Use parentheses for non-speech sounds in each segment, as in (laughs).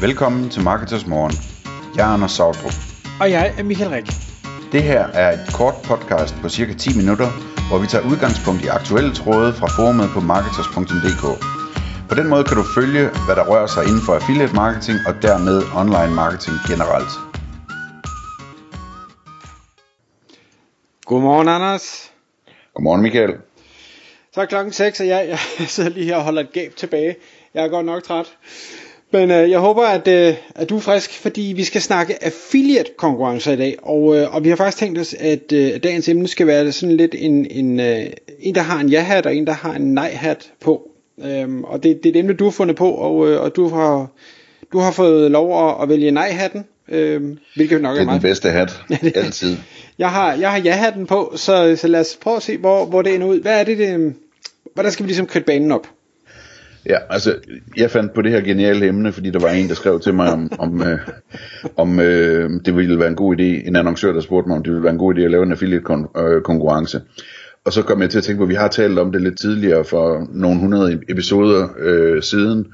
Velkommen til Marketers Morgen. Jeg er Anders Sautrup. Og jeg er Michael Rik. Det her er et kort podcast på cirka 10 minutter, hvor vi tager udgangspunkt i aktuelle tråde fra forumet på marketers.dk. På den måde kan du følge, hvad der rører sig inden for affiliate marketing og dermed online marketing generelt. Godmorgen, Anders. Godmorgen Michael. Så er klokken 6, og jeg, jeg sidder lige her og holder et gab tilbage. Jeg er godt nok træt. Men øh, jeg håber, at, øh, at du er frisk, fordi vi skal snakke affiliate-konkurrencer i dag. Og, øh, og vi har faktisk tænkt os, at øh, dagens emne skal være sådan lidt en, en, øh, en der har en ja-hat, og en, der har en nej-hat på. Øhm, og det, det er et emne, du har fundet på, og, øh, og du, har, du har fået lov at, at vælge nej-hatten. Øh, hvilket nok Det er meget den bedste hat. (laughs) Altid. Jeg har, jeg har ja-hatten på, så, så lad os prøve at se, hvor, hvor det ender ud. Hvad er det, det hvordan skal vi ligesom kridte banen op? Ja, altså, jeg fandt på det her geniale emne, fordi der var en, der skrev til mig, om, om, øh, om øh, det ville være en god idé, en annoncør, der spurgte mig, om det ville være en god idé at lave en affiliate-konkurrence. Øh, og så kom jeg til at tænke på, at vi har talt om det lidt tidligere for nogle hundrede episoder øh, siden,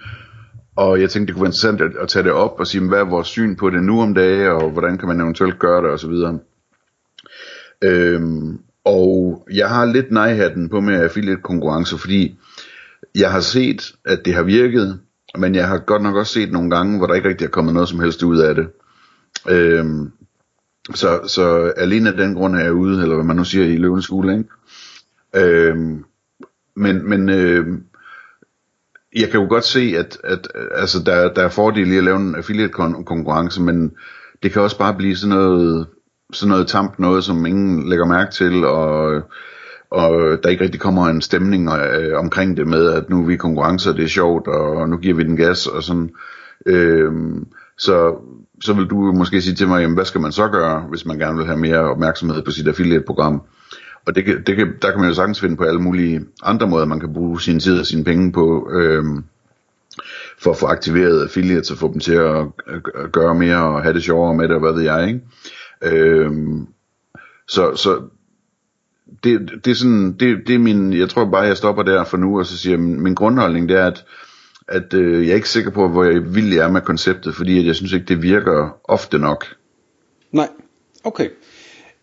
og jeg tænkte, det kunne være interessant at, at tage det op og sige, hvad er vores syn på det nu om dagen, og hvordan kan man eventuelt gøre det, osv. Øhm, og jeg har lidt nejhatten på med affiliate-konkurrence, fordi jeg har set, at det har virket, men jeg har godt nok også set nogle gange, hvor der ikke rigtig er kommet noget som helst ud af det. Øhm, så, så alene af den grund er jeg ude, eller hvad man nu siger i løvens skole, ikke? Øhm, men men øh, jeg kan jo godt se, at, at altså, der, der er fordele i at lave en affiliate-konkurrence, men det kan også bare blive sådan noget, sådan noget tamt noget, som ingen lægger mærke til, og og øh, der ikke rigtig kommer en stemning øh, omkring det med, at nu er vi konkurrencer, det er sjovt, og nu giver vi den gas, og sådan. Øh, så, så vil du måske sige til mig, jamen, hvad skal man så gøre, hvis man gerne vil have mere opmærksomhed på sit affiliate-program? Og det, det kan, der kan man jo sagtens finde på alle mulige andre måder, man kan bruge sin tid og sine penge på, øh, for at få aktiveret affiliates og få dem til at, at gøre mere og have det sjovere med det, og hvad ved jeg, ikke? Øh, så, så det, det er sådan, det, det er min, jeg tror bare, jeg stopper der for nu, og så siger, min, min grundholdning det er, at, at øh, jeg er ikke sikker på, hvor jeg vild jeg er med konceptet, fordi at jeg synes ikke, det virker ofte nok. Nej, okay.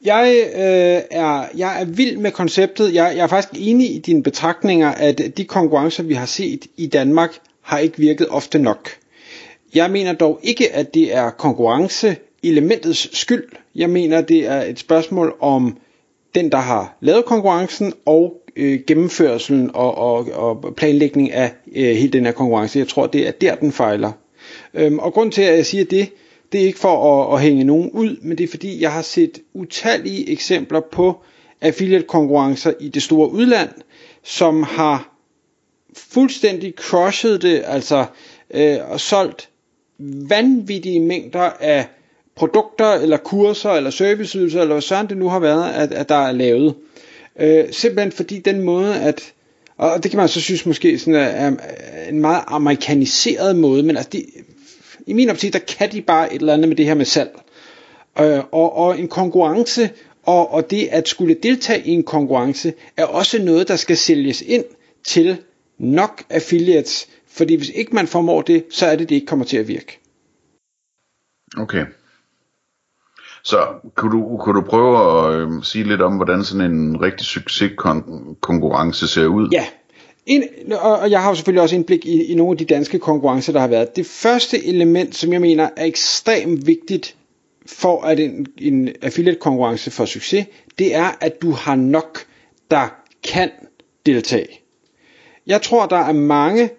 Jeg, øh, er, jeg er vild med konceptet. Jeg, jeg er faktisk enig i dine betragtninger, at de konkurrencer, vi har set i Danmark, har ikke virket ofte nok. Jeg mener dog ikke, at det er konkurrenceelementets skyld. Jeg mener, det er et spørgsmål om den, der har lavet konkurrencen, og øh, gennemførelsen og, og, og planlægning af øh, hele den her konkurrence. Jeg tror, det er der, den fejler. Øhm, og grund til, at jeg siger det, det er ikke for at, at hænge nogen ud, men det er fordi, jeg har set utallige eksempler på affiliate-konkurrencer i det store udland, som har fuldstændig crushet det, altså øh, og solgt vanvittige mængder af produkter, eller kurser, eller serviceydelser, eller hvad sådan det nu har været, at, at der er lavet. Øh, simpelthen fordi den måde, at, og det kan man så synes måske sådan er, er en meget amerikaniseret måde, men altså de, i min optik, der kan de bare et eller andet med det her med salg. Øh, og, og en konkurrence, og, og det at skulle deltage i en konkurrence, er også noget, der skal sælges ind til nok affiliates, fordi hvis ikke man formår det, så er det, det ikke kommer til at virke. Okay. Så kunne du, kunne du prøve at øh, sige lidt om, hvordan sådan en rigtig succeskonkurrence ser ud? Ja, en, og jeg har jo selvfølgelig også indblik i, i nogle af de danske konkurrencer, der har været. Det første element, som jeg mener er ekstremt vigtigt for at en, en affiliate-konkurrence får succes, det er, at du har nok, der kan deltage. Jeg tror, der er mange,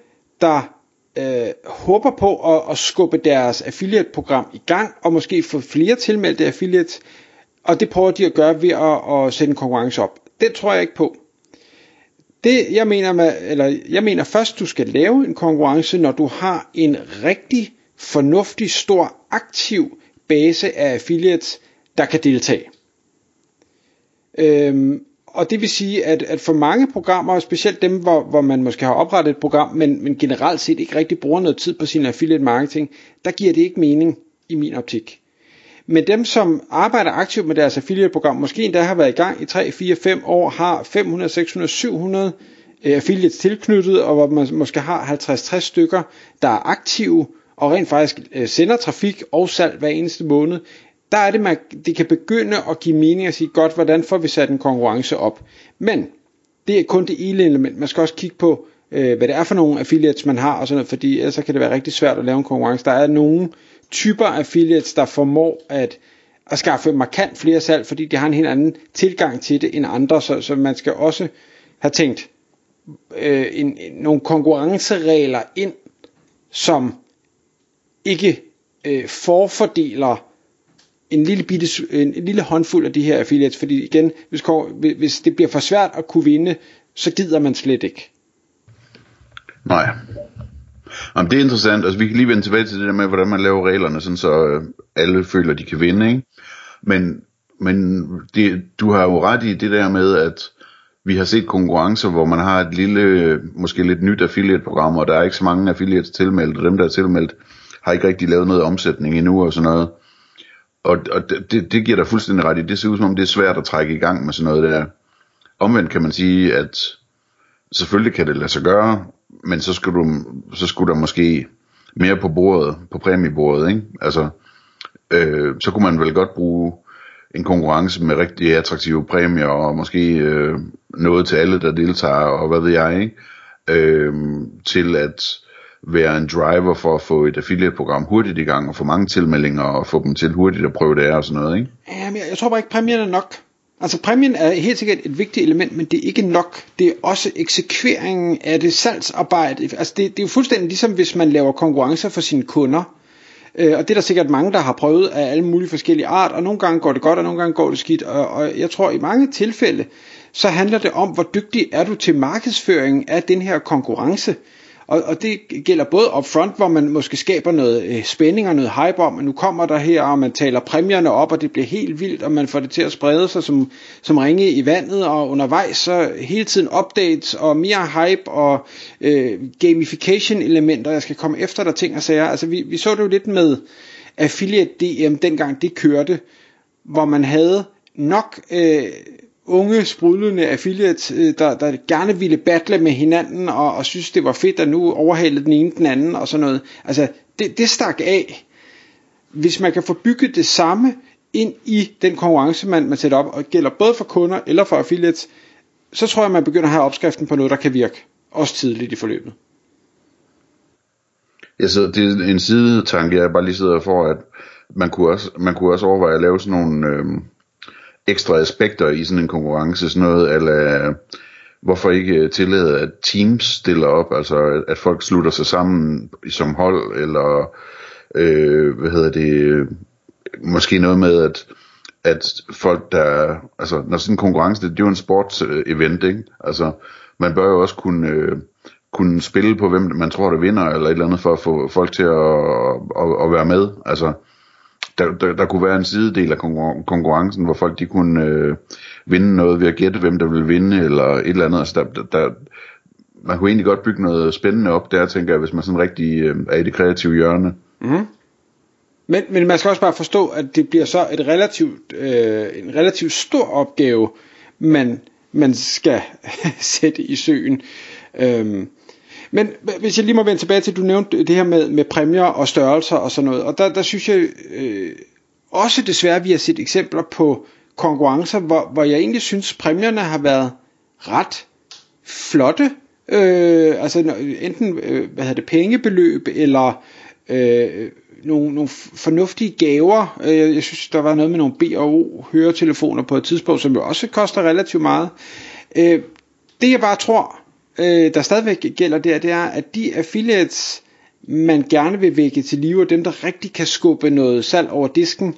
der øh, håber på at, at skubbe deres affiliate-program i gang, og måske få flere tilmeldte affiliates, og det prøver de at gøre ved at, at sætte en konkurrence op. Det tror jeg ikke på. Det, jeg mener, med, eller jeg mener først, du skal lave en konkurrence, når du har en rigtig fornuftig, stor, aktiv base af affiliates, der kan deltage. Øhm, og det vil sige, at, at for mange programmer, og specielt dem, hvor, hvor man måske har oprettet et program, men, men generelt set ikke rigtig bruger noget tid på sin affiliate marketing, der giver det ikke mening i min optik. Men dem, som arbejder aktivt med deres affiliate-program, måske endda har været i gang i 3, 4, 5 år, har 500, 600, 700 affiliates tilknyttet, og hvor man måske har 50-60 stykker, der er aktive og rent faktisk øh, sender trafik og salg hver eneste måned, der er det, man, det kan begynde at give mening at sige, godt, hvordan får vi sat en konkurrence op. Men det er kun det ene element. Man skal også kigge på, øh, hvad det er for nogle affiliates, man har, og sådan noget, fordi ellers kan det være rigtig svært at lave en konkurrence. Der er nogle typer affiliates, der formår at, at skaffe markant flere salg, fordi de har en helt anden tilgang til det end andre, så, så man skal også have tænkt øh, en, nogle konkurrenceregler ind, som ikke øh, forfordeler en lille, bitte, en, en lille håndfuld af de her affiliates, fordi igen, hvis, hvis det bliver for svært at kunne vinde, så gider man slet ikke. Nej. Jamen, det er interessant. Altså, vi kan lige vende tilbage til det der med, hvordan man laver reglerne, sådan så øh, alle føler, de kan vinde. Ikke? Men, men det, du har jo ret i det der med, at vi har set konkurrencer, hvor man har et lille, måske lidt nyt affiliate-program, og der er ikke så mange affiliates tilmeldt, og dem, der er tilmeldt, har ikke rigtig lavet noget omsætning endnu og sådan noget. Og, og det, det giver dig fuldstændig ret i. Det ser ud som om, det er svært at trække i gang med sådan noget der. Omvendt kan man sige, at selvfølgelig kan det lade sig gøre, men så skulle, du, så skulle der måske mere på bordet, på præmiebordet, ikke? Altså, øh, så kunne man vel godt bruge en konkurrence med rigtig attraktive præmier, og måske øh, noget til alle, der deltager, og hvad ved jeg, ikke? Øh, til at være en driver for at få et affiliate-program hurtigt i gang, og få mange tilmeldinger, og få dem til hurtigt at prøve det af, og sådan noget, ikke? Jamen, jeg, jeg tror bare ikke, præmien er nok. Altså præmien er helt sikkert et vigtigt element, men det er ikke nok. Det er også eksekveringen af det salgsarbejde. Altså det, det er jo fuldstændig ligesom hvis man laver konkurrencer for sine kunder. Øh, og det er der sikkert mange, der har prøvet af alle mulige forskellige art, og nogle gange går det godt, og nogle gange går det skidt. Og, og jeg tror i mange tilfælde, så handler det om, hvor dygtig er du til markedsføring af den her konkurrence. Og, og det gælder både upfront, hvor man måske skaber noget øh, spænding og noget hype om, at nu kommer der her, og man taler præmierne op, og det bliver helt vildt, og man får det til at sprede sig som, som ringe i vandet, og undervejs så hele tiden updates, og mere hype, og øh, gamification elementer, jeg skal komme efter der ting og sager. Altså vi, vi så det jo lidt med Affiliate DM, dengang det kørte, hvor man havde nok øh, unge, sprudlende affiliates, øh, der, der gerne ville battle med hinanden, og, og synes, det var fedt, at nu overhalede den ene den anden, og sådan noget. Altså, det, det stak af. Hvis man kan få bygget det samme ind i den konkurrence, man, man sætter op, og gælder både for kunder eller for affiliates, så tror jeg, man begynder at have opskriften på noget, der kan virke, også tidligt i forløbet. Ja, så det er en sidetanke, jeg bare lige sidder for, at man kunne også, man kunne også overveje at lave sådan nogle, øh, ekstra aspekter i sådan en konkurrence, sådan noget, eller øh, hvorfor ikke øh, tillade, at teams stiller op, altså at folk slutter sig sammen som hold, eller øh, hvad hedder det, måske noget med, at at folk der, altså når sådan en konkurrence, det, det er jo en sportsevent, øh, ikke? Altså, man bør jo også kunne, øh, kunne spille på, hvem man tror, der vinder, eller et eller andet, for at få folk til at, at, at være med. Altså, der, der, der kunne være en sidedel af konkurrencen, hvor folk de kunne øh, vinde noget ved at gætte, hvem der vil vinde, eller et eller andet. Altså, der, der, man kunne egentlig godt bygge noget spændende op der, tænker jeg, hvis man sådan rigtig øh, er i det kreative hjørne. Mm. Men, men man skal også bare forstå, at det bliver så et relativt, øh, en relativt stor opgave, man, man skal (laughs) sætte i søen. Øhm, men hvis jeg lige må vende tilbage til, du nævnte det her med, med præmier og størrelser og sådan noget, og der, der synes jeg øh, også desværre, vi har set eksempler på konkurrencer, hvor, hvor jeg egentlig synes, præmierne har været ret flotte. Øh, altså enten øh, hvad hedder det, pengebeløb eller øh, nogle, nogle fornuftige gaver. Øh, jeg synes, der var noget med nogle B&O høretelefoner på et tidspunkt, som jo også koster relativt meget. Øh, det jeg bare tror, øh, der stadigvæk gælder der, det er, at de affiliates, man gerne vil vække til live, og dem, der rigtig kan skubbe noget salg over disken,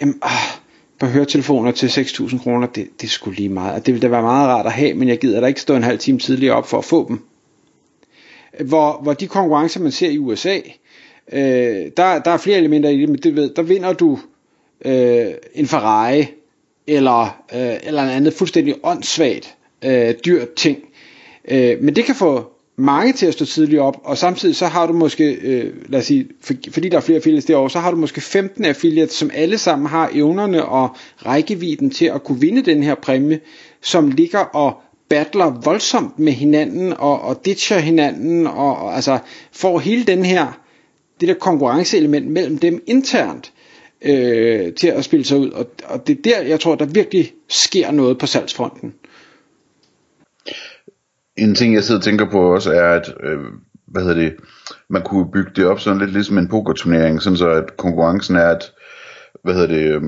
jamen, ah, på høretelefoner til 6.000 kroner, det, det skulle lige meget. Det ville da være meget rart at have, men jeg gider da ikke stå en halv time tidligere op for at få dem. Hvor, hvor de konkurrencer, man ser i USA, øh, der, der er flere elementer i det, men det ved, der vinder du øh, en Ferrari, eller, øh, eller en andet fuldstændig åndssvagt øh, dyrt ting, Øh, men det kan få mange til at stå tidligt op, og samtidig så har du måske, øh, lad os sige, for, fordi der er flere affiliates derovre, så har du måske 15 affiliates, som alle sammen har evnerne og rækkevidden til at kunne vinde den her præmie, som ligger og battler voldsomt med hinanden og, og ditcher hinanden og, og altså får hele den her det der konkurrenceelement mellem dem internt øh, til at spille sig ud. Og, og det er der, jeg tror, der virkelig sker noget på salgsfronten. En ting, jeg sidder og tænker på også, er, at øh, hvad hedder det, man kunne bygge det op sådan lidt ligesom en pokerturnering, sådan så at konkurrencen er, at hvad hedder det, øh,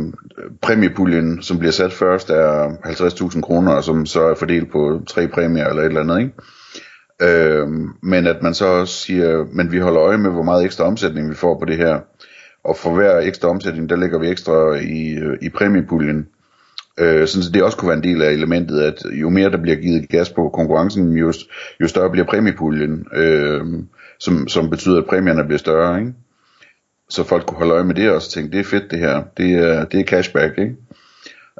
præmiepuljen, som bliver sat først, er 50.000 kroner, som så er fordelt på tre præmier eller et eller andet, ikke? Øh, men at man så også siger, men vi holder øje med, hvor meget ekstra omsætning vi får på det her. Og for hver ekstra omsætning, der lægger vi ekstra i, øh, i præmiepuljen. Øh, sådan så det også kunne være en del af elementet, at jo mere der bliver givet gas på konkurrencen, jo, jo større bliver præmiepuljen, øh, som, som betyder, at præmierne bliver større. Ikke? så folk kunne holde øje med det og så tænke, det er fedt det her, det er, det er cashback, ikke?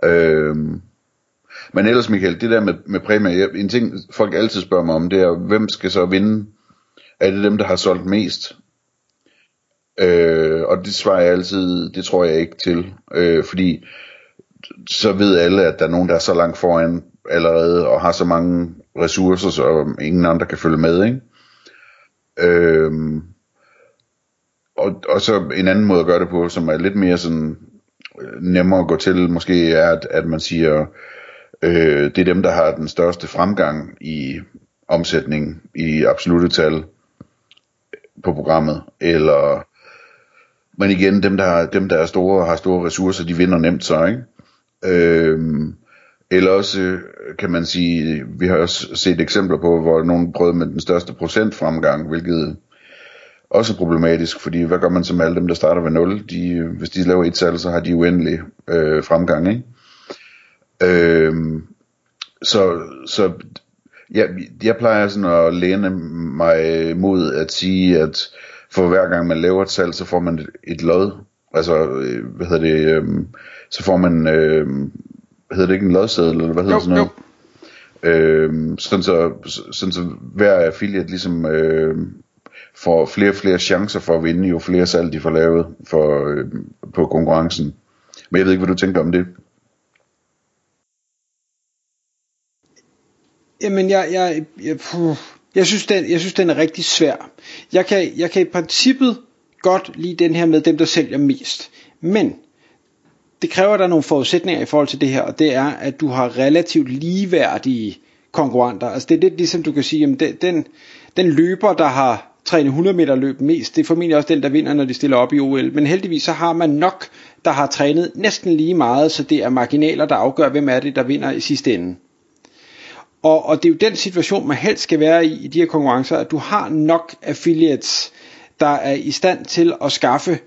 Øh, men ellers Michael, det der med, med præmier, en ting folk altid spørger mig om, det er, hvem skal så vinde? Er det dem, der har solgt mest? Øh, og det svarer jeg altid, det tror jeg ikke til, øh, fordi så ved alle, at der er nogen, der er så langt foran allerede, og har så mange ressourcer, så ingen andre kan følge med, ikke? Øhm, og, og så en anden måde at gøre det på, som er lidt mere sådan øh, nemmere at gå til, måske er, at, at man siger, øh, det er dem, der har den største fremgang i omsætning i absolute tal på programmet, eller men igen, dem der, dem der er store og har store ressourcer, de vinder nemt så, ikke? Øh, eller også øh, kan man sige, vi har også set eksempler på, hvor nogen prøvede med den største procent fremgang, hvilket også problematisk, fordi hvad gør man så med alle dem, der starter ved 0? De, hvis de laver et tal, så har de uendelig øh, fremgang, ikke? Øh, så, så jeg, jeg plejer sådan at læne mig mod at sige, at for hver gang man laver et salg, så får man et, et lod. Altså, øh, hvad hedder det, øh, så får man, øh, hedder det ikke en lodseddel, eller hvad hedder jo, sådan noget? Jo. Øh, sådan, så, sådan så hver affiliate ligesom øh, får flere og flere chancer for at vinde, jo flere salg de får lavet for, øh, på konkurrencen. Men jeg ved ikke, hvad du tænker om det. Jamen, jeg, jeg, jeg, puh, jeg, synes, den, jeg synes, den er rigtig svær. Jeg kan, jeg kan i princippet godt lide den her med dem, der sælger mest. Men det kræver, at der er nogle forudsætninger i forhold til det her, og det er, at du har relativt ligeværdige konkurrenter. Altså det er lidt ligesom du kan sige, at den, den, den løber, der har trænet 100 meter løb mest. Det er formentlig også den, der vinder, når de stiller op i OL. Men heldigvis så har man nok, der har trænet næsten lige meget, så det er marginaler, der afgør, hvem er det, der vinder i sidste ende. Og, og det er jo den situation, man helst skal være i i de her konkurrencer, at du har nok affiliates, der er i stand til at skaffe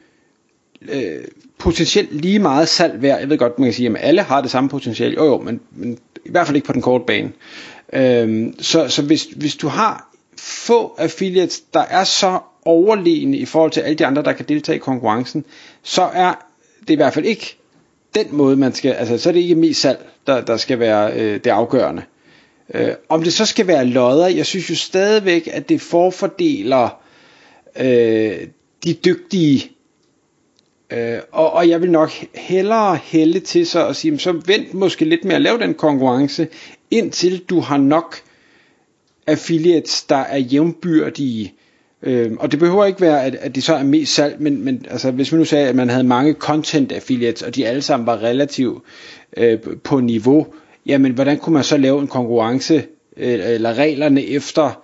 øh, potentielt lige meget salg værd. Jeg ved godt, man kan sige, at alle har det samme potentiale. Jo jo, men, men i hvert fald ikke på den korte bane. Øhm, så så hvis, hvis du har få affiliates, der er så overlegne i forhold til alle de andre, der kan deltage i konkurrencen, så er det i hvert fald ikke den måde, man skal, altså så er det ikke mest salg, der, der skal være øh, det afgørende. Øh, om det så skal være lodder, jeg synes jo stadigvæk, at det forfordeler øh, de dygtige, øh, og, og jeg vil nok hellere hælde til sig og sige, så vent måske lidt med at lave den konkurrence, indtil du har nok affiliates, der er jævnbyrdige. Øh, og det behøver ikke være, at, at det så er mest salg, men, men altså, hvis man nu sagde, at man havde mange content affiliates, og de alle sammen var relativt øh, på niveau, jamen hvordan kunne man så lave en konkurrence, øh, eller reglerne efter,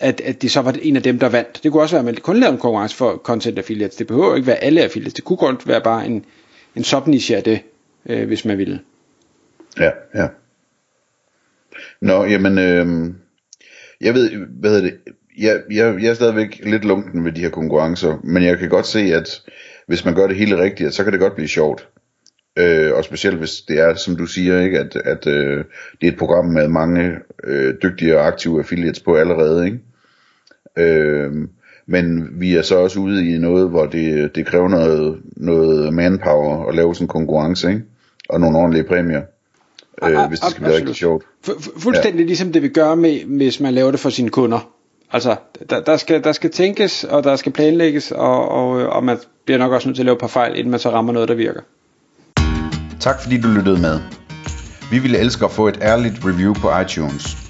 at, at det så var en af dem, der vandt. Det kunne også være, at man kun lavede en konkurrence for content affiliates. Det behøver ikke være alle affiliates. Det kunne godt være bare en, en subniche af det, øh, hvis man ville. Ja, ja. Nå, jamen, øh, jeg ved, hvad hedder det, jeg, jeg, jeg er stadigvæk lidt lunken ved de her konkurrencer, men jeg kan godt se, at hvis man gør det hele rigtigt, så kan det godt blive sjovt. Øh, og specielt hvis det er, som du siger, ikke, at, at øh, det er et program med mange øh, dygtige og aktive affiliates på allerede. Ikke? Øh, men vi er så også ude i noget, hvor det, det kræver noget, noget manpower at lave sådan en konkurrence, ikke? og nogle ordentlige præmier øh, hvis det skal blive rigtig sjovt. Fu- fuldstændig ja. ligesom det vi gør med, hvis man laver det for sine kunder. Altså, der, der, skal, der skal tænkes, og der skal planlægges, og, og, og man bliver nok også nødt til at lave et par fejl, inden man så rammer noget, der virker. Tak fordi du lyttede med. Vi ville elske at få et ærligt review på iTunes.